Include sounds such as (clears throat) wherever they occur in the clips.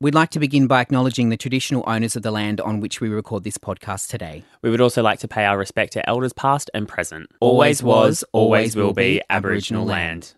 We'd like to begin by acknowledging the traditional owners of the land on which we record this podcast today. We would also like to pay our respect to elders past and present. Always was, always will be Aboriginal land.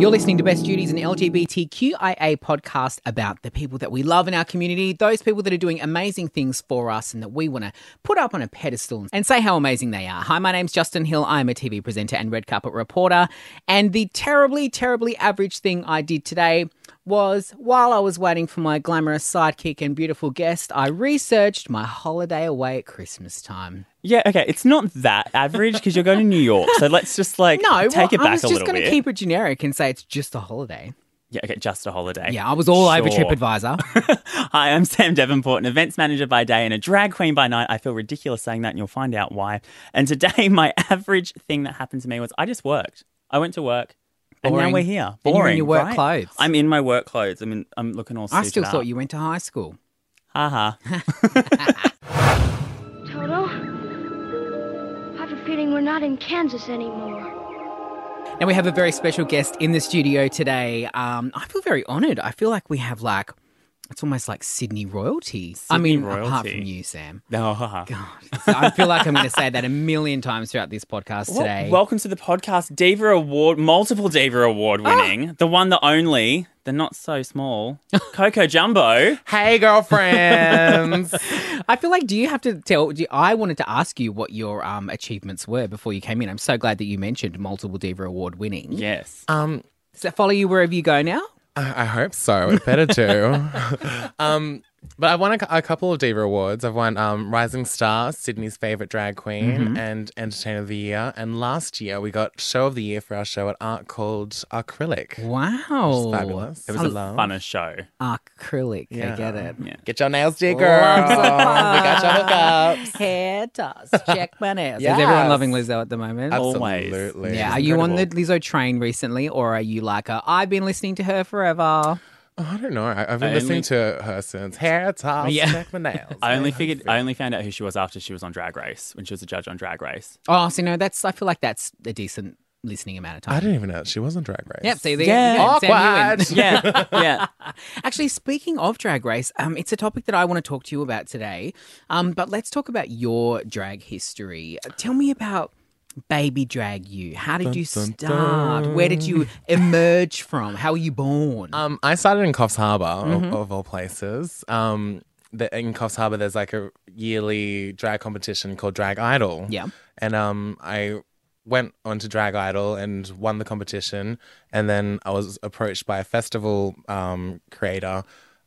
You're listening to Best Judies, an LGBTQIA podcast about the people that we love in our community, those people that are doing amazing things for us and that we want to put up on a pedestal and say how amazing they are. Hi, my name's Justin Hill. I'm a TV presenter and red carpet reporter. And the terribly, terribly average thing I did today was while I was waiting for my glamorous sidekick and beautiful guest, I researched my holiday away at Christmas time. Yeah, okay, it's not that average because you're going to New York. So let's just like No, take well, it back I was just going to keep it generic and say it's just a holiday. Yeah, okay, just a holiday. Yeah, I was all over Sure. TripAdvisor. (laughs) Hi, I'm Sam Davenport, an events manager by day and a drag queen by night. I feel ridiculous saying that, and you'll find out why. And today, (laughs) my average thing that happened to me was I just worked. I went to work, and Boring. now we're here. And you're in your work right? clothes. I'm in my work clothes. I mean, I'm looking all. I still up. thought you went to high school. Haha. (laughs) Toto? Feeling we're not in Kansas anymore. Now we have a very special guest in the studio today. Um, I feel very honoured. I feel like we have like it's almost like Sydney royalty. I Sydney mean, apart from you, Sam. No, haha. God, I feel like I'm going to say that a million times throughout this podcast Well, today. welcome to the podcast, Diva Award, multiple Diva Award Ah. winning, the one, the only, the not so small, (laughs) Coco Jumbo. Hey, girlfriends. (laughs) I feel like do you have to tell? Do you, I wanted to ask you what your um, achievements were before you came in. I'm so glad that you mentioned multiple Diva Award winning. Yes. um, Does that follow you wherever you go now? I, I hope so. It better do. (laughs) um, but I've won a, a couple of Diva Awards. I've won um, Rising Star, Sydney's favorite drag queen, and Entertainer of the Year. And last year we got Show of the Year for our show at Art called Acrylic. Wow, Fabulous. It was a funnest show. acrylic. I get it. Yeah. Get your nails did, girl. We got your hookups. Hair toss. (laughs) Check my nails. Is everyone loving Lizzo at the moment? Always. Yeah, She's are you on the. Lizzo train recently, or are you like a, I've been listening to her forever? I don't know. I, I've been I listening only- to her since (laughs) Hair Toss, Yeah. Check my nails. (laughs) I only figured, I only found out who she was after she was on Drag Race, when she was a judge on Drag Race. Oh, so no, that's I feel like that's a decent listening amount of time. I didn't even know she was on Drag Race. Yep, see there. Yeah. you go. Sam, you Awkward. (laughs) Yeah, yeah. Actually, speaking of Drag Race, um, it's a topic that I want to talk to you about today. Um, but let's talk about your drag history. Uh, Tell me about baby drag you. How did you dun, start? Where did you (laughs) emerge from? How were you born? Um, I started in Coffs Harbour, Mm-hmm. of, of all places. Um, the, in Coffs Harbour, there's like a yearly drag competition called Drag Idol. Yeah. And um, I went onto Drag Idol and won the competition. And then I was approached by a festival um, creator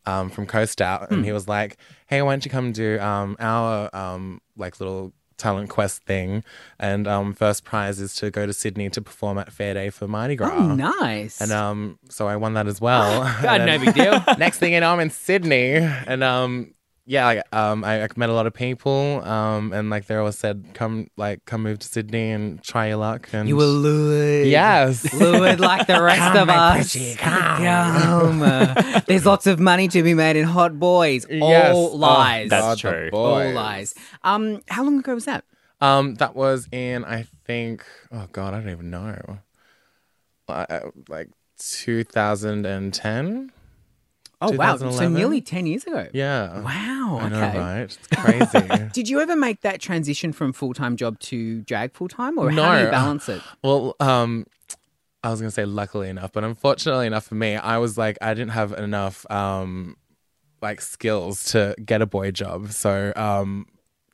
um, from Coast Out, and he Hmm. was like, "Hey, why don't you come do um, our um, like little." Talent quest thing, and um, first prize is to go to Sydney to perform at Fair Day for Mardi Gras. oh, nice. And um, so I won that as well. (laughs) God, no big deal. (laughs) Next thing you know, I'm in Sydney, and um, yeah, like, um, I, I met a lot of people, um, and like they always said, come, like, come move to Sydney and try your luck. And You were lured. yes, (laughs) Lured like the rest Come, of us. pretty, come. Come. Uh, (laughs) There's lots of money to be made in hot boys. Yes. All Oh, lies. That's God, true. All lies. Um, how long ago was that? Um, that was in I think, oh god, I don't even know, uh, like 2010. Oh wow! So nearly ten years ago. Yeah. Wow. I okay. know, right? It's crazy. (laughs) Did you ever make that transition from full time job to drag full time, or no. how do you balance it? (laughs) Well, um, I was gonna say luckily enough, but unfortunately enough for me, I was like I didn't have enough um, like skills to get a boy job. So um,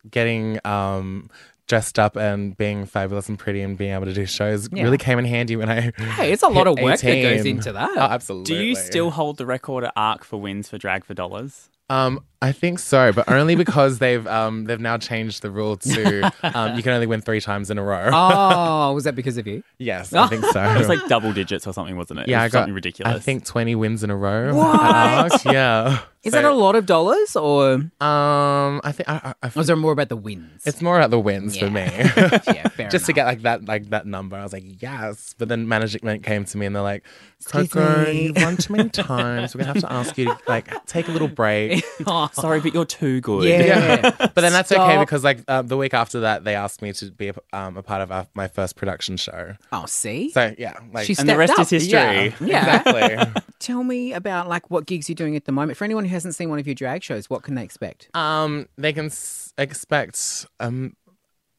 getting um dressed up and being fabulous and pretty and being able to do shows Yeah. really came in handy when I. Hey, it's a (laughs) lot of work that goes into that. Oh, absolutely. Do you still hold the record at ARQ for wins for drag for dollars? Um, I think so, but only because (laughs) they've um they've now changed the rule to (laughs) um you can only win three times in a row. Oh, was that because of you? Yes, I think so. It was like double digits or something, wasn't it? It yeah, was I got something ridiculous. I think twenty wins in a row. What? At ARQ. Yeah. Is that a lot of dollars, or Um, I think I, I, I was there more about the wins? it's more about the wins for me. yeah, (laughs) fair (laughs) Just to get like that like that number, I was like yes. But then management came to me and they're like, Excuse Coco, you've won too many (laughs) times. We're gonna have to ask you to like take a little break. Oh, Sorry, but you're too good. yeah. but then that's okay because like uh, the week after that, they asked me to be a, um, a part of our, my first production show. Oh, see? So yeah, like She's- And the rest up. is history. yeah, Yeah. exactly. Tell me about like what gigs you're doing at the moment. For anyone who hasn't seen one of your drag shows, what can they expect? um, they can s- expect um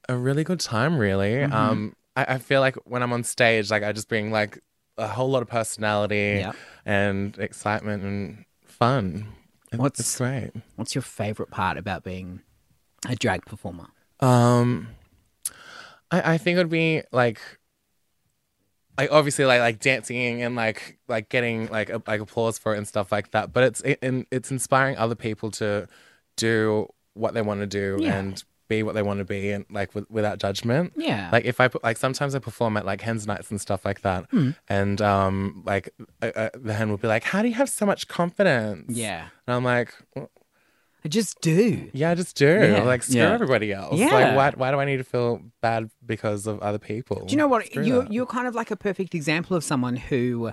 a really good time. Really, Mm-hmm. um, I, I feel like when I'm on stage, like I just bring like a whole lot of personality Yep. and excitement and fun. It- What's- it's great. What's your favorite part about being a drag performer? Um, I, I think it would be like, like obviously like like dancing and like like getting like a, like applause for it and stuff like that. But it's it, and it's inspiring other people to do what they want to do Yeah. and be what they want to be and like with, without judgment. Yeah. Like if I put like sometimes I perform at like hens nights and stuff like that, Hmm. and um like uh, uh, the hen will be like, "How do you have so much confidence?" Yeah. and I'm like. "Well, I just do. yeah, I just do. Yeah. Like screw Yeah. everybody else. Yeah. Like why why do I need to feel bad because of other people? Do you know what? Screw You're that. you're kind of like a perfect example of someone who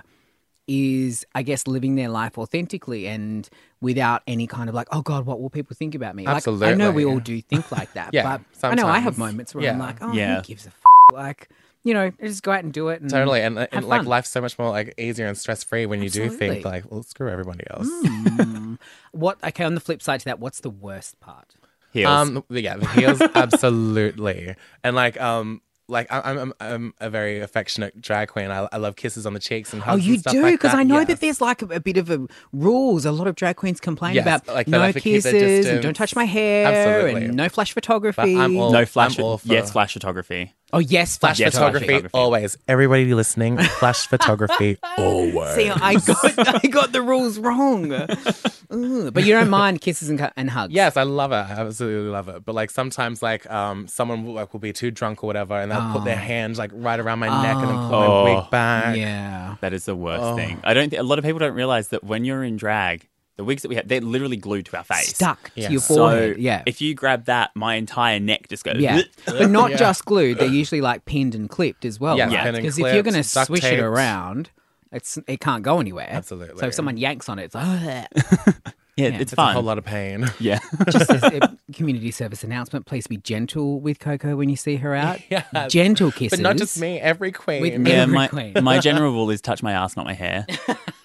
is, I guess, living their life authentically and without any kind of like, oh God, what will people think about me? Like, I know we all do think like that, (laughs) Yeah, but I know I have moments where I'm like, oh, Yeah. who gives a f-? like, you know, just go out and do it. And Totally, and, and like life's so much more like easier and stress free when you do think like, well, screw everybody else. (laughs) What? Okay, on the flip side to that, what's the worst part? Heels. Um, yeah, the heels, (laughs) absolutely, and like um. Like I- I'm, I'm, I'm a very affectionate drag queen. I, I love kisses on the cheeks and hugs. Oh, you and stuff do like because I know Yes. that there's like a, a bit of a rules. A lot of drag queens complain Yes, about like no like to keep kisses and don't touch my hair Absolutely. and no flash But photography. I'm all, no flash. I'm all for yes, flash photography. oh yes, flash, flash Yes, photography. photography, photography. always. Everybody listening, flash (laughs) photography always. See, I got (laughs) I got the rules wrong. Ugh, but you don't mind kisses and, and hugs. Yes, I love it. I absolutely love it. But like sometimes, like um, someone will, like will be too drunk or whatever, and they'll put their oh. hands like right around my neck and then pull Oh. my wig back. yeah. That is the worst Oh. thing. I don't. Think, a lot of people don't realize that when you're in drag, the wigs that we have, they're literally glued to our face. Stuck Yeah. to your So forehead. yeah. if you grab that, my entire neck just goes. yeah, (laughs) but not Yeah. just glued. They're usually like pinned and clipped as well. Yeah, right? pinned and Because if you're going to clipped, duct swish it taped. around, it's it can't go anywhere. Absolutely. So if someone yanks on it, it's like, (laughs) (laughs) Yeah, Yeah. it's It's a whole lot of pain. (laughs) yeah. (laughs) just as a community service announcement. Please be gentle with Coco when you see her out. (laughs) Yeah. gentle kisses, But not just me, every queen. With yeah, Every my, queen. my general rule is touch my ass, not my hair.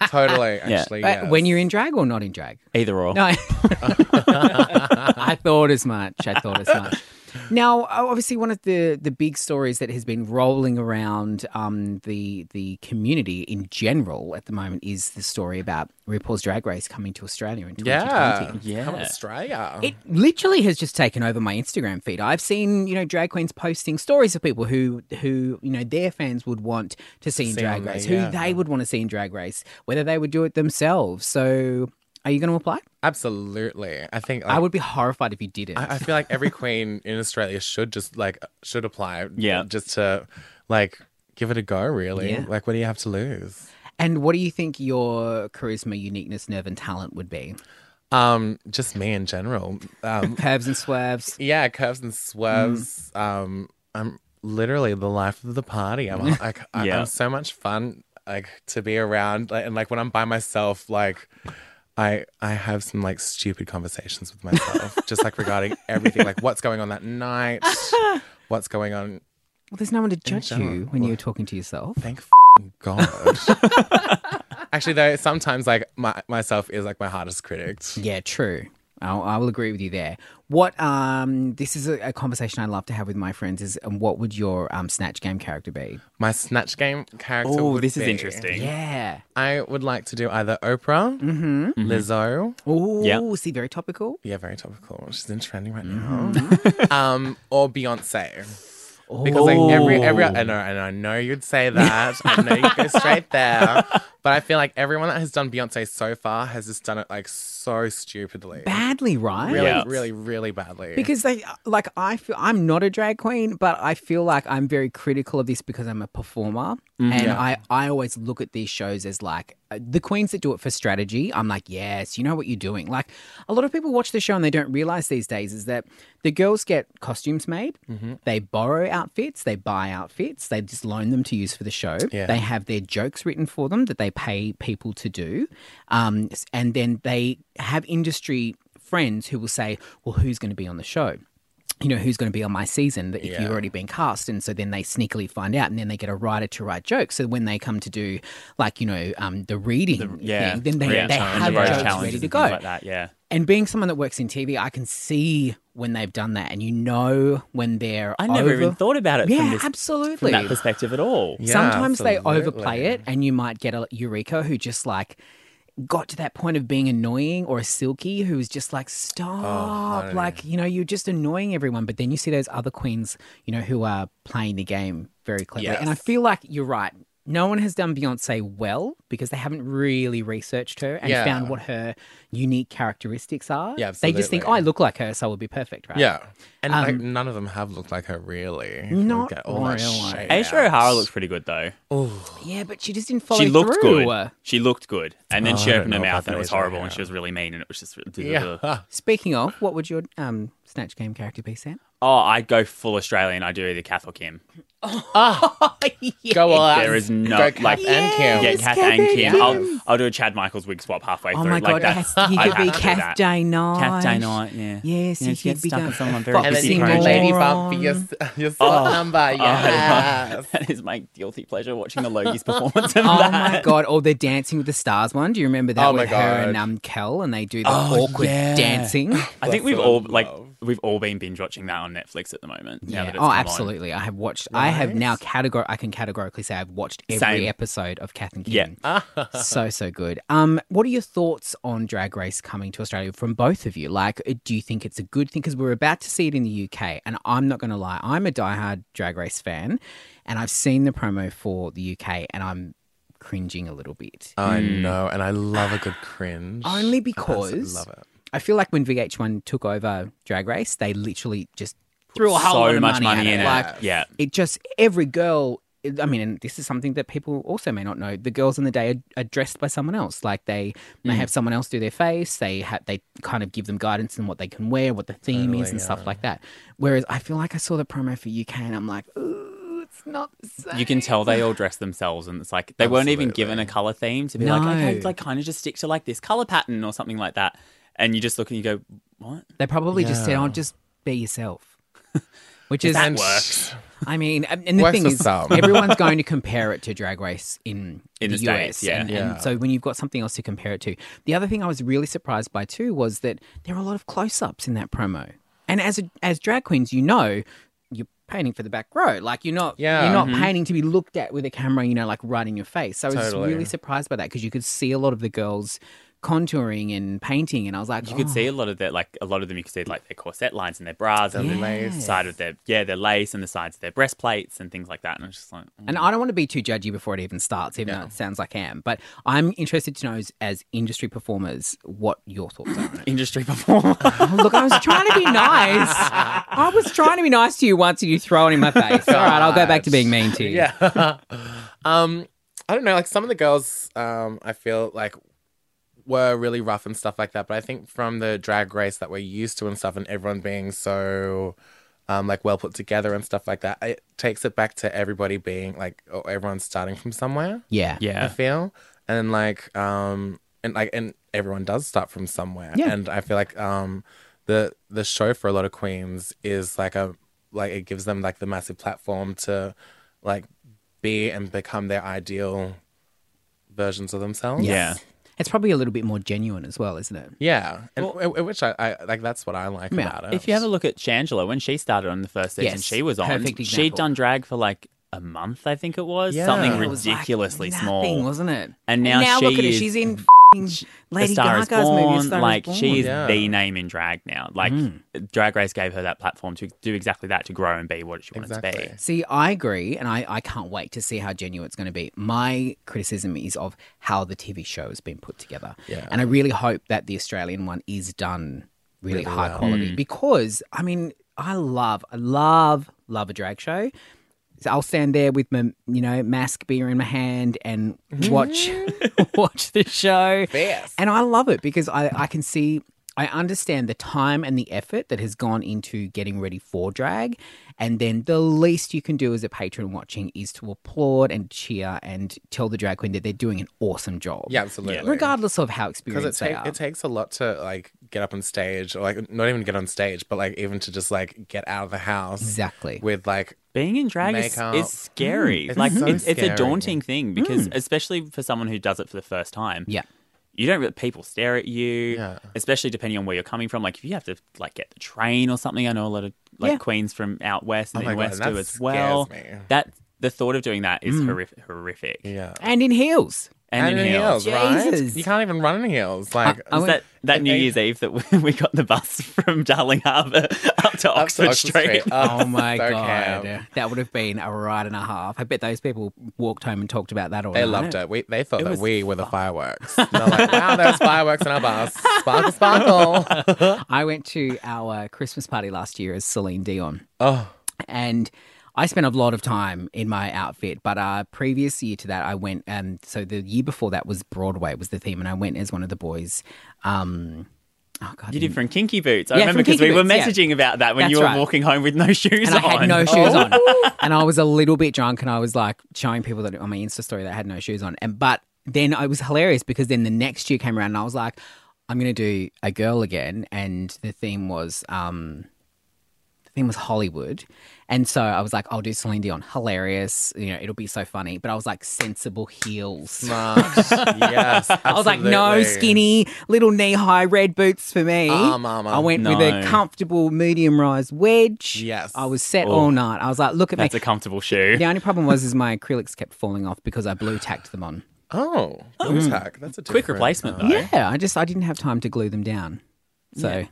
totally, actually. Uh, yes. When you're in drag or not in drag? Either or. No, I thought as much. I thought as much. Now, obviously, one of the, the big stories that has been rolling around um, the the community in general at the moment is the story about RuPaul's Drag Race coming to Australia in 2020. yeah, Yeah. Come on, Australia. It literally has just taken over my Instagram feed. I've seen, you know, drag queens posting stories of people who, who, you know, their fans would want to see in See Drag on there, Race, yeah. who they would want to see in Drag Race, whether they would do it themselves. So, are you going to apply? Absolutely. I think like, I would be horrified if you didn't. I, I feel like every queen in Australia should just like should apply. Yeah. Just to like give it a go. Really. Yeah. Like, what do you have to lose? and what do you think your charisma, uniqueness, nerve, and talent would be? Um, just me in general. Um, (laughs) Curves and swerves. yeah, curves and swerves. Mm. Um, I'm literally the life of the party. I'm (laughs) like, I, Yeah. I'm so much fun, like to be around. Like, and like when I'm by myself, like. I I have some like stupid conversations with myself, (laughs) just like regarding everything, like what's going on that night, (laughs) what's going on. Well, there's no one to judge you when you're talking to yourself. Thank God. (laughs) Actually, though, sometimes like my myself is like my hardest critic. Yeah, true. I'll, I will agree with you there. What um, this is a, a conversation I love to have with my friends. Is um, what would your um snatch game character be? My snatch game character. Oh, would this is interesting. Yeah. I would like to do either Oprah, Mm-hmm. Lizzo. Oh, Yeah. see, very topical. Yeah, very topical. She's in trending right Mm-hmm. now. (laughs) um, or Beyonce. Because like every every I know and I know you'd say that. I know you'd go straight there. (laughs) But I feel like everyone that has done Beyonce so far has just done it like so stupidly. Badly, right? Really, Yeah. really, really badly. Because they like I feel I'm not a drag queen, but I feel like I'm very critical of this because I'm a performer, and Yeah. I I always look at these shows as like uh, the queens that do it for strategy, I'm like, yes, you know what you're doing. Like a lot of people watch the show and they don't realize these days is that the girls get costumes made, Mm-hmm. they borrow outfits, they buy outfits, they just loan them to use for the show. Yeah. They have their jokes written for them that they pay people to do, um, and then they have industry friends who will say, well, who's going to be on the show? you know who's going to be on my season that if Yeah. you've already been cast and so then they sneakily find out and then they get a writer to write jokes so when they come to do like you know um, the reading Yeah. thing then they, Yeah. they have the jokes ready to go Like that, yeah. and being someone that works in TV I can see when they've done that and you know when they're I never over- even thought about it yeah from, this, absolutely from that perspective at all. Yeah, Sometimes they overplay it, and you might get a Eureka who just like got to that point of being annoying, or a Silky who's just like, stop. Oh, honey. like, you know, you're just annoying everyone. But then you see those other queens, you know, who are playing the game very cleverly. And I feel like you're right. No one has done Beyonce well because they haven't really researched her and Yeah. found what her unique characteristics are. Yeah, They just think, oh. I look like her, so it would be perfect, right? Yeah, and like Um, none of them have looked like her really. Not Get all really. Asia. O'Hara looks pretty good though. Yeah, but she just didn't follow She looked through. good. She looked good, and then Oh, she opened her mouth and it was horrible, and she was really mean, and it was just. Yeah, (laughs) Speaking of, what would your um, Snatch Game character be, Sam? Oh, I'd go full Australian. I'd do either Kath or Kim. (laughs) go on. There is no- go Kath like- and Kim. Yeah, Kath Kath and and Kim. Kim. I'll, I'll do a Chad Michaels wig swap halfway Oh through. my like god, that's, he could be have to Kath. Day Night. Kath Day-Knight, yeah. Yes, yeah, he she could be stuck going with someone very fuck and then busy you Seymour. can project. lady Moron. bump for your your slot number. (laughs) Yes. that is my guilty pleasure watching the Logies performance of (laughs) Oh that. my god! Or the Dancing with the Stars one. Do you remember that Oh my with her and um Kel and they do the Oh, awkward yeah. dancing? I think we've all like love. We've all been binge watching that on Netflix at the moment. now Yeah. that it's Oh, come on. absolutely. I have watched. I have now categor. I can categorically say I've watched every Same. episode of Kath and Yeah. So so good. Um, what are your thoughts on Drag Race coming to Australia from both of you? Like, uh, do you think it's a good thing? Because we're about to see it in the UK, and I'm not going to lie, I'm a diehard Drag Race fan, and I've seen the promo for the UK, and I'm cringing a little bit. I know, and I love a good cringe. Only I because love it. I feel like when VH1 took over Drag Race, they literally just threw a so whole lot of much money, money in it. it. Like yeah. it just every girl. I mean, and this is something that people also may not know. The girls in the day are, are dressed by someone else. Like they, they Mm. have someone else do their face. They have they kind of give them guidance on what they can wear, what the theme is, Totally, and stuff like that. Whereas I feel like I saw the promo for UK, and I'm like, ooh, it's not the same. You can tell they all dress themselves, and it's like they weren't even given a color theme to be like, okay, like kind of just stick to like this color pattern or something like that. And you just look and you go, what? They probably just said, oh, Yeah. "Oh, just be yourself," (laughs) which is That works. (laughs) I mean, and and the Works thing for is, some. (laughs) everyone's going to compare it to Drag Race in, In the, the US, yeah. And, Yeah. and so when you've got something else to compare it to, the other thing I was really surprised by too was that there are a lot of close-ups in that promo. And as a, as drag queens, you know, you're painting for the back row. Like you're not, Yeah. you're not mm-hmm. painting to be looked at with a camera, you know, like right in your face. So I was Totally. really surprised by that because you could see a lot of the girls contouring and painting, and I was like, You could "Oh." see a lot of their like a lot of them. You could see like their corset lines and their bras and The the side of their yeah their lace and the sides of their breastplates and things like that. And it's just like. And I don't want to be too judgy before it even starts, even though it sounds like I am. But I'm interested to know, as, as industry performers, what your thoughts are industry performer. (laughs) Oh, look, I was trying to be nice. I was trying to be nice to you once, and you throw it in my face. All right, I'll go back to being mean to you. (laughs) Yeah. (laughs) um, I don't know. Like some of the girls, um, I feel like were really rough and stuff like that. But I think from the drag race that we're used to and stuff, and everyone being so. Um, like well put together and stuff like that. It takes it back to everybody being like, oh, everyone's starting from somewhere. Yeah. yeah. I feel, and like, um, and like, and everyone does start from somewhere. Yeah. And I feel like, um, the the show for a lot of queens is like a like it gives them like the massive platform to like be and become their ideal versions of themselves. yeah. It's probably a little bit more genuine as well, isn't it? Yeah, and w- w- which I, I like. That's what I like Yeah. about it. If you have a look at Shangela when she started on the first season, Yes, she was on. perfect She'd done drag for like a month, I think it was Yeah. something It was like ridiculously nothing, small. wasn't it? And now look she at her. is- She's in f***ing A Lady Star is Gaga's movie. Born, Star is like Born. she is Yeah. the name in drag now. Like hmm. Drag Race gave her that platform to do exactly that, to grow and be what she wanted to be. See, I agree, and I, I can't wait to see how genuine it's going to be. My criticism is of how the TV show has been put together. Yeah. And I really hope that the Australian one is done really, Really high well. quality hmm. because, I mean, I love, I love, love a drag show. I'll stand there with my, you know, mask beer in my hand and watch mm-hmm. (laughs) watch the show. Yes. And I love it because I, I can see I understand the time and the effort that has gone into getting ready for drag. And then the least you can do as a patron watching is to applaud and cheer and tell the drag queen that they're doing an awesome job. Yeah, absolutely. Regardless of how experienced it, they take, are. it takes a lot to like get up on stage or like not even get on stage but like even to just like get out of the house Exactly. with like Being in drag is, is scary. Mm, it's like so it's, it's a daunting thing because mm. especially for someone who does it for the first time. yeah. You don't really, people stare at you, Yeah. especially depending on where you're coming from. Like if you have to like get the train or something, I know a lot of like Yeah. queens from out west and Oh my in God, west that do as well. me. That the thought of doing that is mm. horrific, horrific. yeah And in heels. And, in heels. right Jesus. you can't even run in heels like I Was went- that that New Year's Eve that we, (laughs) we got the bus from Darling Harbour up to Oxford, Oxford Street? Street. (laughs) Oh my so god, camp. that would have been a ride and a half. I bet those people walked home and talked about that all They night. loved it. We, they thought It that was we were the fireworks. They're like, wow, there's fireworks in our bus. Sparkle, sparkle. (laughs) I went to our Christmas party last year as Celine Dion, oh, and I spent a lot of time in my outfit. But uh, previous year to that, I went. Um, so the year before that was Broadway was the theme, and I went as one of the boys. Um, oh god, You did from Kinky Boots. I Yeah, remember because we were Boots, yeah. messaging about that when That's you were right. walking home with no (laughs) shoes and on. I had no shoes on, (laughs) and I was a little bit drunk, and I was like showing people that on my Insta story that I had no shoes on, and but then it was hilarious because then the next year came around, and I was like, I'm gonna do a girl again, and the theme was um, the theme was Hollywood, and so I was like, I'll do Celine Dion, hilarious, you know, it'll be so funny, but I was like sensible heels. smart. (laughs) yes. I was like, no skinny, little knee high red boots for me. Ah, mama. I went with a um, comfortable medium rise wedge. Yes. I was set Oh. all night. I was like, look at That's me. That's a comfortable shoe. the only problem was is my acrylics kept falling off because I blue tacked them on. Oh, blue mm. tack. That's a Quick different- replacement uh, though. Yeah, I just I didn't have time to glue them down. So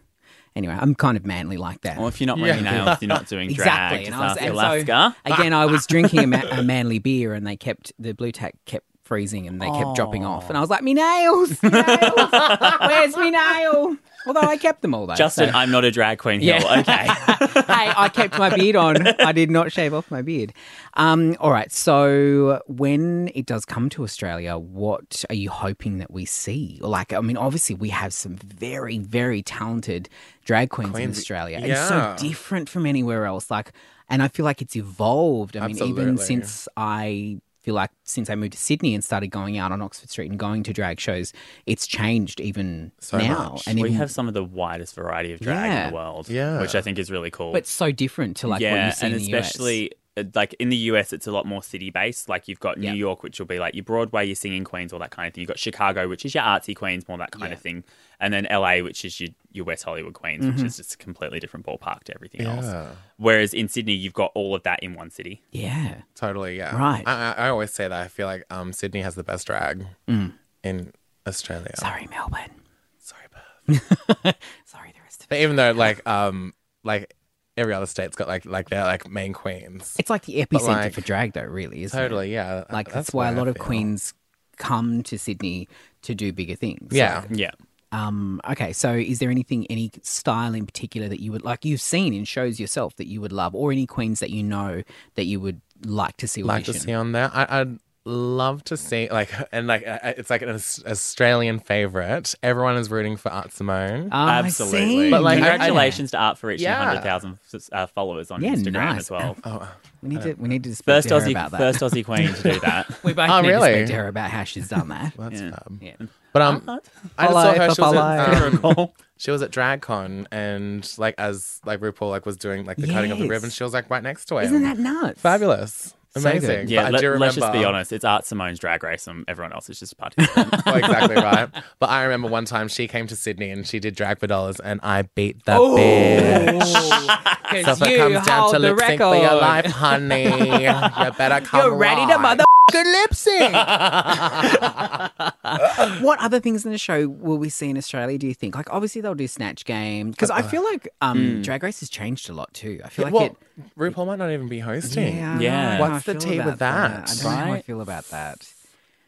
anyway, I'm kind of manly like that. Well, if you're not wearing Yeah. nails, you're not doing drag. exactly. Just And I was ask and Alaska. so again, I was drinking a, ma- a manly beer, and they kept the blue tack kept freezing, and they kept dropping off, and I was like, me nails, me nails, where's me nail? Although I kept them all though. Justin, so- I'm not a drag queen. Hill. Yeah. Okay. (laughs) hey, I kept my beard on. I did not shave off my beard. Um, all right. So when it does come to Australia, what are you hoping that we see? Like, I mean, obviously we have some very, very talented drag queens, in Queens, Australia. It's so different from anywhere else. Like, and I feel like it's evolved. I mean, even since I feel like since I moved to Sydney and started going out on Oxford Street and going to drag shows, it's changed even So now. much. And we even, have some of the widest variety of drag Yeah. in the world. Yeah. Which I think is really cool. but so different to like what yeah, you see and in the especially like in the US, it's a lot more city based. Like you've got New Yeah. York, which will be like your Broadway, your singing queens, all that kind of thing. You've got Chicago, which is your artsy queens, more that kind Yeah. of thing. And then LA, which is your, your West Hollywood queens, Mm-hmm. which is just a completely different ballpark to everything else. Whereas in Sydney, you've got all of that in one city. Yeah. Totally, yeah. Right. I, I, I always say that. I feel like um, Sydney has the best drag in Australia. Sorry, Melbourne. Sorry, Perth. (laughs) Sorry, the rest of it. But even though, like, um, like every other state's got like like their like main queens. It's like the epicenter like- for drag, though, really, isn't it? Totally, yeah. Like that's, why a lot of queens come to Sydney to do bigger things. Yeah. Yeah. Um. Okay. So, is there anything, any style in particular that you would like? You've seen in shows yourself that you would love, or any queens that you know that you would like to see? like to see on there. I, I'd love to see like (laughs) and like uh, it's like an Australian favorite. Everyone is rooting for Art Simone. Oh, Absolutely. But, like, I- I- Congratulations to Art for reaching Yeah. 100,000 uh, followers on Yeah, Instagram nice. as well. (laughs) oh, we need to we need to speak First to her Aussie, about that. first Aussie queen to do that. (laughs) we both Oh, need really? to speak to her about how she's done that. that's Yeah. fab. yeah. But um, I just saw her. She was, at, um, she was at DragCon and like as like RuPaul like was doing like the cutting of the ribbon, she was like right next to him. Isn't that nuts? fabulous? So. Amazing. Yeah, But I let, do remember. us just be honest. It's Art Simone's drag race, and everyone else is just a participant. (laughs) Well, exactly right. But I remember one time she came to Sydney and she did drag for dollars, and I beat that Oh. bitch. (laughs) So if it you comes down hold to the lip sync for your record. life, honey, you better (laughs) come. You're ready to mother lip sync. (laughs) what other things in the show will we see in Australia? Do you think? Like, obviously they'll do Snatch Game because I feel like um, Drag Race has changed a lot too. I feel like well, it. RuPaul might not even be hosting. Yeah, Yeah. What's the feel tea with that? I don't know how I feel about that.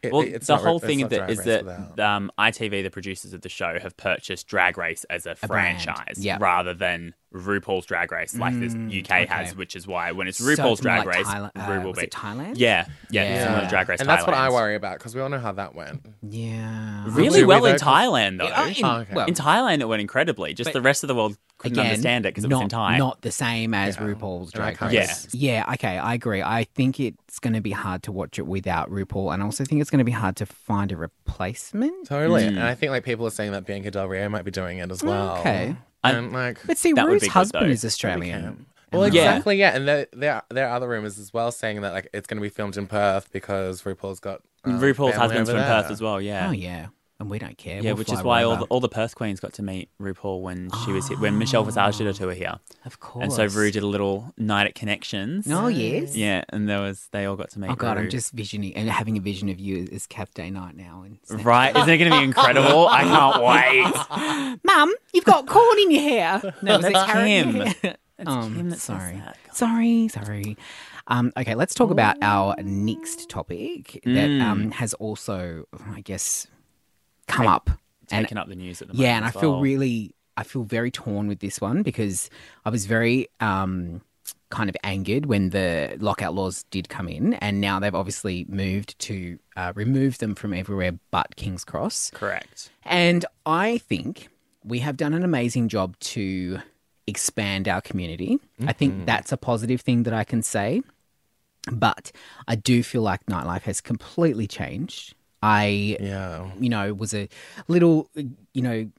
It- well, it's the not- whole it's thing not of it Drag is Race that without. um, ITV, the producers of the show, have purchased Drag Race as a, brand, franchise yeah. rather than RuPaul's Drag Race like this UK has, which is why when it's RuPaul's it's Drag like Race, Thailand- uh, Ru will was be it Thailand? Yeah, yeah, Yeah. similar to Drag Race. and that's what I worry about because we all know how that went. Yeah. Really Do we well in Thailand though. Uh, in- Oh, okay. well, in Thailand, it went incredibly. Just But- the rest of the world couldn't again, understand it because it not, was in Thai. Not the same as Yeah. RuPaul's Drag Race. just- Yeah, okay, I agree. I think it's going to be hard to watch it without RuPaul, and I also think it's going to be hard to find a replacement. Totally. Mm. And I think like people are saying that Bianca Del Rio might be doing it as well. Okay. And like But see, That would Ru's good, husband though. is Australian. Well, exactly, yeah. And there, there, there are other rumors as well saying that like it's going to be filmed in Perth because RuPaul's got um, RuPaul's family husband's from there. Perth as well. Yeah. Oh yeah, and we don't care. Yeah, We'll which is why all the, all the Perth queens got to meet RuPaul when she was here, when Michelle Visage did a tour here, of course. and so Ru did a little night at Connections. Oh yes. Yeah, and there was they all got to meet. Oh god. I'm just visioning and having a vision of you as Kath Day-Knight now. And right. Isn't it going to be incredible? I can't wait. (laughs) Mum, you've got corn in your hair. No, was it That's carrot Kim. (laughs) um, sorry. God. sorry, sorry. Um, okay, let's talk about our next topic that Mm. um, has also, I guess, come up. And Taking up the news at the moment. yeah, and I as feel really, I feel very torn with this one because I was very um, kind of angered when the lockout laws did come in, and now they've obviously moved to uh, remove them from everywhere but King's Cross. correct. And I think we have done an amazing job to expand our community. I think that's a positive thing that I can say. But I do feel like nightlife has completely changed. I Yeah. you know, was a little, you know,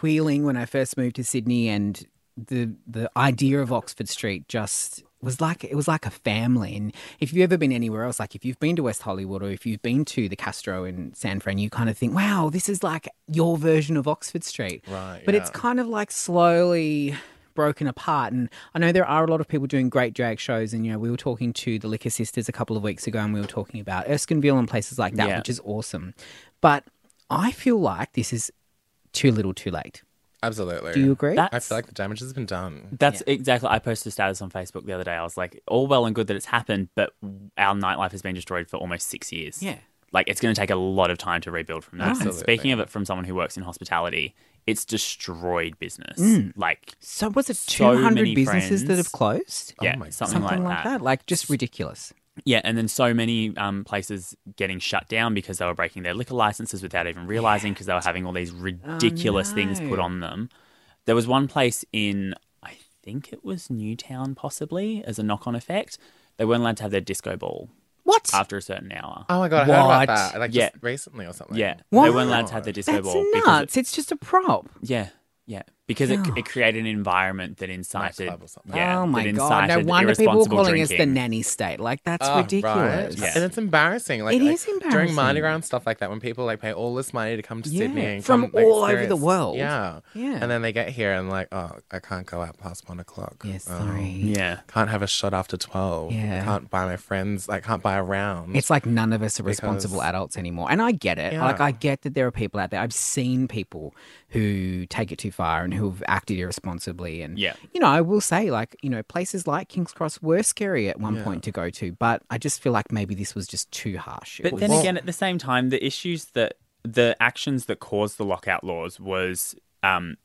wheeling when I first moved to Sydney, and the the idea of Oxford Street just was like it was like a family. And if you've ever been anywhere else, like if you've been to West Hollywood or if you've been to the Castro in San Fran, you kind of think, wow, this is like your version of Oxford Street. Right, But it's kind of like slowly broken apart and I know there are a lot of people doing great drag shows and you know we were talking to the Liquor Sisters a couple of weeks ago and we were talking about Erskineville and places like that Yeah. which is awesome. But I feel like this is too little too late. Absolutely. Do you agree? That- I feel like the damage has been done. That's exactly. I posted a status on Facebook the other day. I was like, all well and good that it's happened, but our nightlife has been destroyed for almost six years. Yeah. Like it's going to take a lot of time to rebuild from that. And speaking of it from someone who works in hospitality, it's destroyed business. Mm. Like, so was it So 200 many businesses that have closed? yeah, my God. something, Something like, like that. that. Like just ridiculous. Yeah, and then so many um, places getting shut down because they were breaking their liquor licenses without even realizing because they were having all these ridiculous things put on them. There was one place in, I think it was Newtown, possibly as a knock-on effect. They weren't allowed to have their disco ball What? after a certain hour. Oh my god, I heard What? about that. Like Yeah. just recently or something. yeah, What? they weren't allowed to have their disco That's ball because nuts. it, It's just a prop. yeah, yeah, because it, it created an environment that incited. Nightclub or something. Yeah, oh my that god! No incited wonder people were irresponsible calling us the drinking. nanny state. Like that's Oh, ridiculous. Right. Yeah. And it's embarrassing. Like It like, is during embarrassing. Mardi Gras and stuff like that when people like pay all this money to come to Yeah, Sydney and from come, like, all over the experience- world. Yeah. Yeah. And then they get here and like, oh, I can't go out past one o'clock. Yeah, Oh, sorry. Yeah, Can't have a shot after twelve. Yeah. Can't buy my friends. Like can't buy a round. It's like none of us are responsible adults anymore. And I get it. Yeah. Like, I get that there are people out there. I've seen people who take it too far and who've acted irresponsibly. And, Yeah. you know, I will say, like, you know, places like King's Cross were scary at one point to go to, but I just feel like maybe this was just too harsh. But was- then again, at the same time, the issues that the actions that caused the lockout laws was um,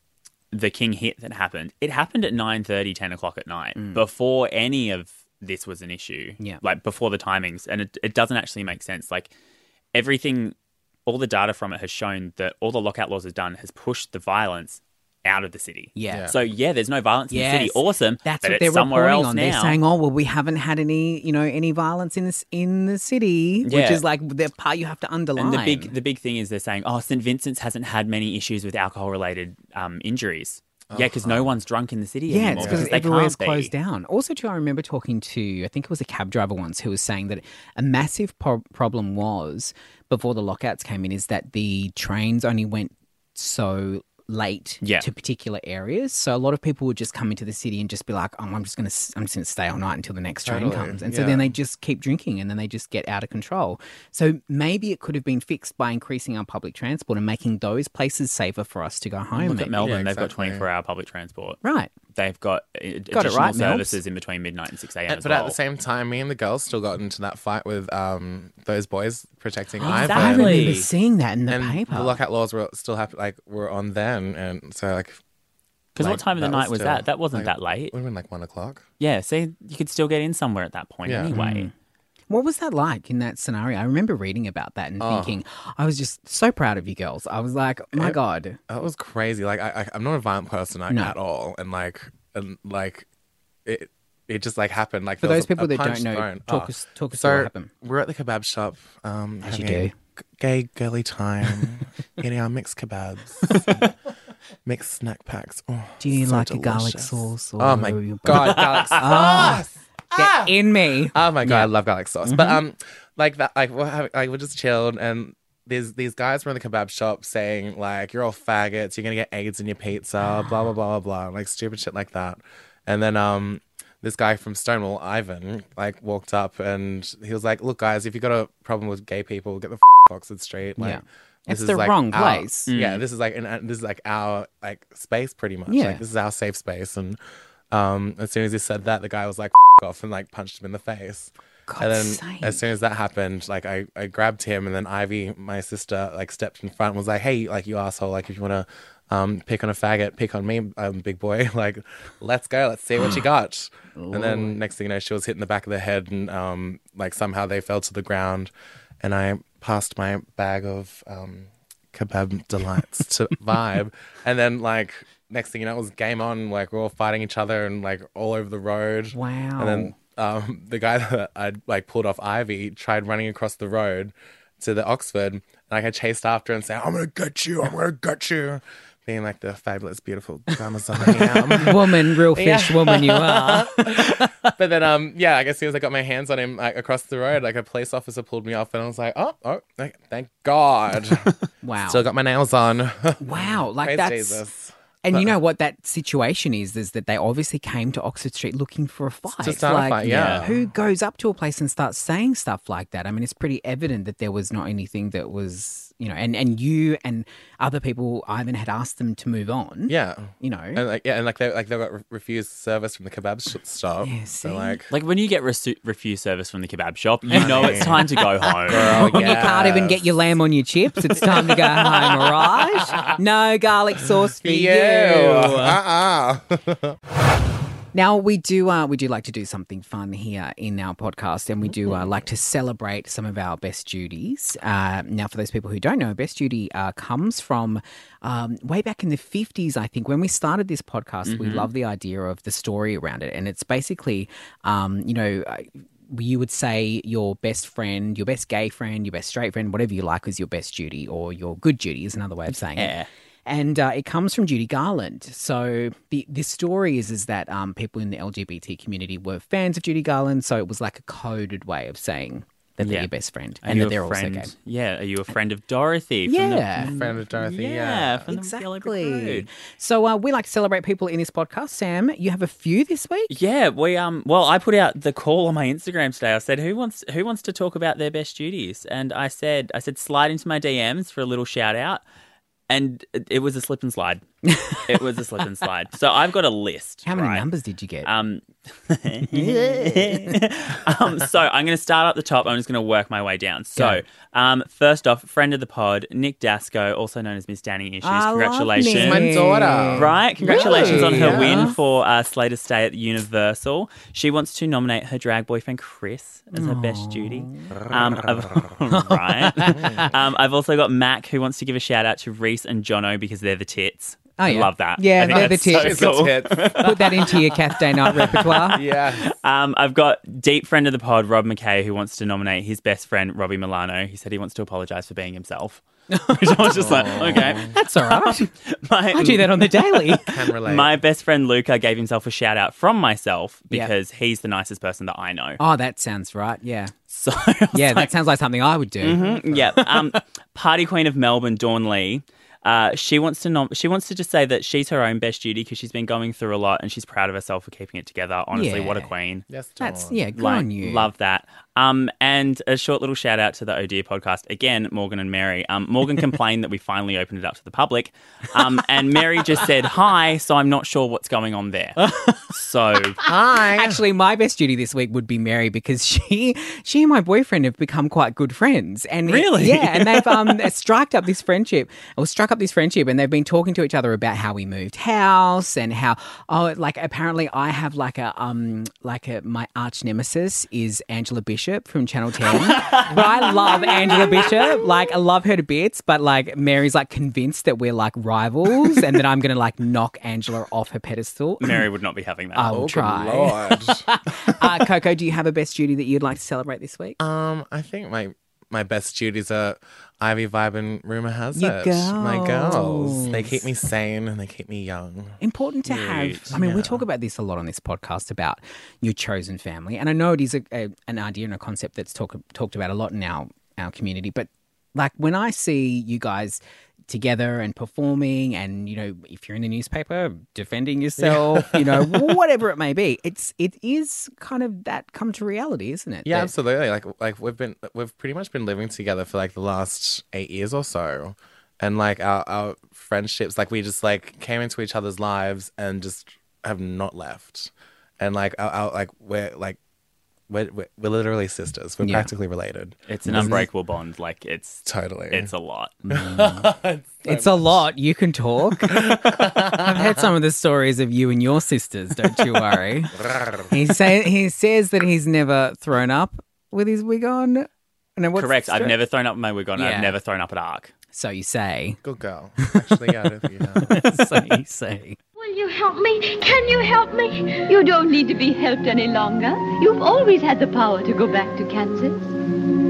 the King hit that happened. It happened at 9.30, 10 o'clock at night before any of this was an issue. Yeah. Like before the timings. And it, it doesn't actually make sense. Like everything, all the data from it has shown that all the lockout laws has done has pushed the violence out of the city. Yeah. Yeah. So yeah, there's no violence in the city. Awesome. That's but what they're somewhere reporting else on. now. They're saying, "Oh, well, we haven't had any, you know, any violence in this in the city," which is like the part you have to underline. And the big the big thing is they're saying, oh, St Vincent's hasn't had many issues with alcohol related um, injuries. Yeah, because no oh, one's drunk in the city Yeah, anymore. it's because everywhere's closed down. Also, too, I remember talking to, I think it was a cab driver once who was saying that a massive pro- problem was before the lockouts came in is that the trains only went so late Yeah. to particular areas. So a lot of people would just come into the city and just be like, "Oh, I'm just going to I'm just going to stay all night until the next train Totally, comes." And so then they just keep drinking and then they just get out of control. So maybe it could have been fixed by increasing our public transport and making those places safer for us to go home. Look at. Melbourne; Yeah, they've got 24 hour public transport. Right. They've got Got additional right, Melbs. services in between midnight and 6 a.m. But well. at the same time, me and the girls still got into that fight with um, those boys protecting Exactly. I Ivan. remember seeing that in the and paper. the lockout laws were still hap- like were on then, and so like Because what time of the night was still- that? That wasn't like, that late. Would have been like one o'clock. Yeah, see, you could still get in somewhere at that point Yeah. anyway. What was that like in that scenario? I remember reading about that and Oh. thinking, I was just so proud of you girls. I was like, my It- God. That was crazy. Like I, I I'm not a violent person like, No. at all, and like and like it it just like happened. Like For those people a that don't know, thrown. talk Oh. us- talk us so what happened. We're at the kebab shop, um, As you having do. gay girly time, eating our mixed kebabs, (laughs) mixed snack packs. Oh, Do you so like a garlic sauce? Or Oh my god, garlic (laughs) Ah! Get in me. Oh my god, Yeah. I love garlic sauce. But um, like that, like we're having, like we're just chilled, and there's these guys from the kebab shop saying like you're all faggots, you're gonna get AIDS in your pizza, blah (sighs) blah blah blah blah, like stupid shit like that. And then um, this guy from Stonewall, Ivan, like walked up and he was like, "Look, guys, if you got a problem with gay people, get the f- Oxford Street. Like, Yeah. this It's is, the like, wrong our- place. Yeah, this is like an, uh, this is like our like space, pretty much. Yeah. like, this is our safe space. And um, as soon as he said that, the guy was like "F- off and like punched him in the face. And then sake. as soon as that happened, like I, I grabbed him and then Ivy, my sister, like stepped in front and was like, Hey, like you asshole, like if you wanna um pick on a faggot, pick on me, um, big boy. (laughs) Like, let's go, let's see what you (gasps) got. and then next thing you know, she was hit in the back of the head and um like somehow they fell to the ground and I passed my bag of um kebab delights to (laughs) vibe. And then like next thing you know, it was game on, like we're all fighting each other and like all over the road. Wow. And then um, (laughs) the guy that I'd like pulled off Ivy tried running across the road to the Oxford, and like I chased after and saying, "I'm gonna get you! I'm gonna get you!" Being like the fabulous, beautiful Amazon (laughs) woman, real fish woman you are. (laughs) but then, um, yeah, I guess as soon as I got my hands on him like, across the road, like a police officer pulled me off, and I was like, "Oh, oh, thank, thank God!" Wow. Still got my nails on. wow. Like Praise that's Jesus. And you know uh, what that situation is is that they obviously came to Oxford Street looking for a fight. To start a like, fight, yeah. Who goes up to a place and starts saying stuff like that? I mean, it's pretty evident that there was not anything that was, you know, and and you and other people, Ivan had asked them to move on. Yeah. You know. And like yeah, and like they like they got re- refused service from the kebab sh- stop. Yeah, so like Like when you get resu- refused service from the kebab shop, you know it's time to go (laughs) home. girl, When you can't even get your lamb on your chips, it's time to go home, Mirage. No garlic sauce for (laughs) you. Uh-uh. (laughs) Now we do uh, we do like to do something fun here in our podcast, and we do uh, like to celebrate some of our best Judies. Uh, now, for those people who don't know, best Judy uh, comes from um, way back in the fifties. I think when we started this podcast, we love the idea of the story around it, and it's basically, um, you know. uh, You would say your best friend, your best gay friend, your best straight friend, whatever you like, is your best Judy, or your good Judy is another way of saying Yeah. it and uh, it comes from Judy Garland. So the the story is is that um, people in the LGBT community were fans of Judy Garland, so it was like a coded way of saying that they're Yeah. your best friend Are and that they're friend? also gay. Yeah. Are you a friend of Dorothy? from the- Yeah. Friend of Dorothy, yeah, yeah. from the Yellow Brick Exactly. Road. So uh, we like to celebrate people in this podcast. Sam, you have a few this week. Yeah, we um. Well, I put out the call on my Instagram today. I said, "Who wants who wants to talk about their best Judies?" And I said, "I said slide into my DMs for a little shout out." And it- was a slip and slide. It was a slip and slide. So I've got a list. How many right? numbers did you get? Um, (laughs) um, so I'm going to start at the top. I'm just going to work my way down. So, um, first off, friend of the pod, Nick Dasco, also known as Miss Danny Issues. I love Congratulations. My daughter. Right, congratulations on her Really? win for uh, Slater's stay at Universal. She wants to nominate her drag boyfriend Chris as her best Judy. Um, (laughs) right. (laughs) Um, I've also got Mac who wants to give a shout out to Reese and Jono because they're the tits. Oh, I yeah. love that. Yeah, I think they're the that's so tits. She's got cool. tits. (laughs) Put that into your Kath Day-Knight repertoire. (laughs) yeah. Um, I've got deep friend of the pod, Rob McKay, who wants to nominate his best friend, Robbie Milano. He said he wants to apologise for being himself. (laughs) Which I was just like, okay. That's all right. My, I do that on the daily. Can relate. my best friend Luca gave himself a shout out from myself Yeah. because he's the nicest person that I know. Oh, that sounds right. Yeah. So Yeah, like, that sounds like something I would do. Mhm, yeah. Um, Party Queen of Melbourne, Dawn Lee. Uh, she wants to nom- she wants to just say that she's her own best Judy because she's been going through a lot and she's proud of herself for keeping it together. Honestly, what a queen. yes, That's yeah, good Like, on you. Love that. Um, and a short little shout out to the Oh Dear podcast. Again, Morgan and Mary. Um, Morgan (laughs) complained that we finally opened it up to the public. Um, and Mary just said hi, so I'm not sure what's going on there. (laughs) So Hi. Actually, my best Judy this week would be Mary because she she and my boyfriend have become quite good friends. And Really? yeah, and they've um (laughs) struck up this friendship, or struck up this friendship, and they've been talking to each other about how we moved house and how oh like apparently I have like a um like a my arch nemesis is Angela Bishop from Channel Ten. but I love Angela Bishop, like I love her to bits, but like Mary's like convinced that we're like rivals and that I'm gonna like knock Angela off her pedestal. Mary would not be having that. I will Oh, try. Lord. (laughs) Uh, Coco, do you have a best Judy that you'd like to celebrate this week? um, I think my my best Judies are Ivy Vibe and Rumor Has You It. My girls. They keep me sane and they keep me young. Important to have. I mean, we talk about this a lot on this podcast about your chosen family, and I know it is a, a, an idea and a concept that's talk, talked about a lot in our our community. But like when I see you guys together and performing, and you know, if you're in the newspaper defending yourself, you know, (laughs) whatever it may be, it's it is kind of that come to reality, isn't it? Yeah, That- absolutely. Like like we've been we've pretty much been living together for like the last eight years or so. And like our, our friendships, like we just like came into each other's lives and just have not left. And like our, our like we're like we're, we're, we're literally sisters. We're Yeah. practically related. It's an unbreakable bond. Like it's Totally. it's a lot. Mm. (laughs) It's a lot. You can talk. (laughs) I've heard some of the stories of you and your sisters. Don't you worry. he say he says that he's never thrown up with his wig on. No, what's Correct. the I've story? never thrown up my wig on. Yeah. I've never thrown up at ARQ. So you say. Good girl. Actually, yeah, if you have. (laughs) so you say. Will you help me? Can you help me? You don't need to be helped any longer. You've always had the power to go back to Kansas.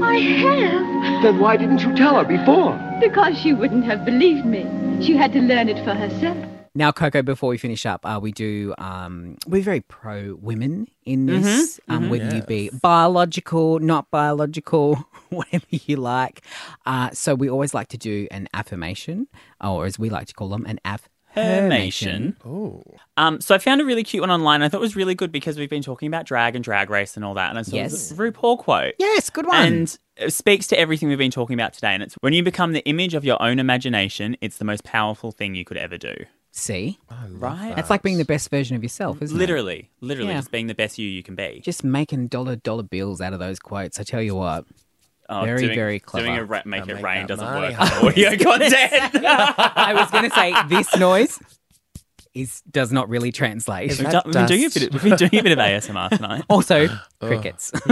I have. Then why didn't you tell her before? Because she wouldn't have believed me. She had to learn it for herself. Now, Coco, before we finish up, uh, we do. Um, we're very pro women in this. Um, whether you be biological, not biological, (laughs) whatever you like. Uh, so we always like to do an affirmation, or as we like to call them, an affirmation. Hermation. Ooh. Um, so I found a really cute one online. I thought it was really good because we've been talking about drag and drag race and all that. And I saw Yes. this RuPaul quote. Yes, good one. And it speaks to everything we've been talking about today. And it's when you become the image of your own imagination, it's the most powerful thing you could ever do. See, Right? that's like being the best version of yourself, isn't it? Literally, literally Yeah. just being the best you you can be. Just making dollar dollar bills out of those quotes. I tell you what. Oh, very, doing, very clever. Doing a ra- make Gotta it rain that doesn't work on audio content. I was going to say this noise is does not really translate. We've, done, we've, been doing a bit of, we've been doing a bit of (laughs) ASMR tonight. Also, crickets. (laughs) (laughs)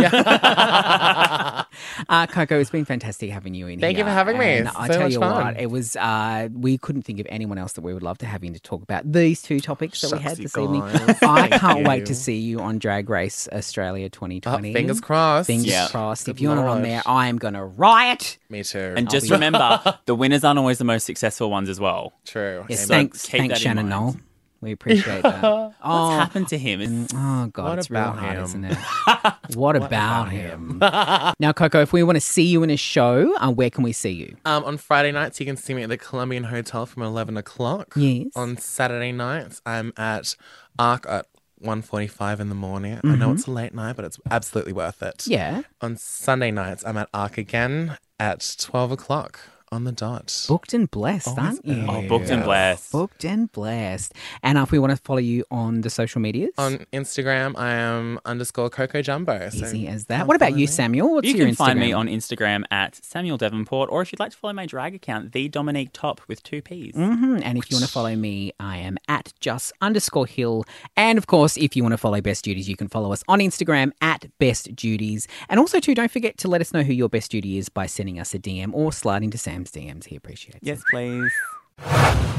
uh, Coco, it's been fantastic having you in Thank here. Thank you for having me. And It's I so tell you fun. what, it was. Uh, we couldn't think of anyone else that we would love to have in to talk about these two topics that we had Shucks, you this evening. I can't wait to see you on Drag Race Australia Oh, 2020. fingers crossed. Fingers Yeah. crossed. Good if you're not on there, I am going to riot. Me too. And just be- remember, (laughs) the winners aren't always the most successful ones as well. True. Yes, Amen. thanks, keep thanks, Shannon mind. Noll. We appreciate that. (laughs) What's oh, happened to him? It's, Oh god, What it's real about hard, him? isn't it? (laughs) what, about, him? (laughs) now, Coco, if we want to see you in a show, uh, where can we see you? Um, on Friday nights, you can see me at the Colombian Hotel from 11 o'clock. Yes. On Saturday nights, I'm at ARQ at 1.45 in the morning. I know it's a late night, but it's absolutely worth it. Yeah, On Sunday nights, I'm at ARQ again at 12 o'clock on the dot. booked and blessed, aren't you? oh, booked and Yeah. blessed. Booked and blessed. And if we want to follow you on the social medias, On Instagram, I am underscore Coco Jumbo. so easy as that. come What about follow you, me. Samuel? What's You your can find me on Instagram at Samuel Davenport, or if you'd like to follow my drag account, the Dominique Topp with two P's. Mhm. And if you want to follow me, I am at just underscore hill. And of course, if you want to follow Best Judies, you can follow us on Instagram at Best Judies. And also, too, don't forget to let us know who your best Judy is by sending us a DM or sliding to Sam's DMs. He appreciates it. Yes, please.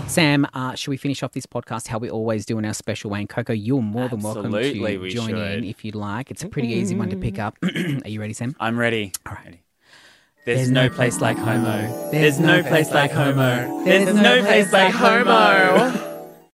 Sam, uh, should we finish off this podcast how we always do in our special way? And Coco, you're more than welcome to we join in if you'd like. It's a pretty easy one to pick up. (clears throat) Are you ready, Sam? I'm ready. All right. Ready. There's no place like homo. There's no place like homo. There's no place like homo. (laughs)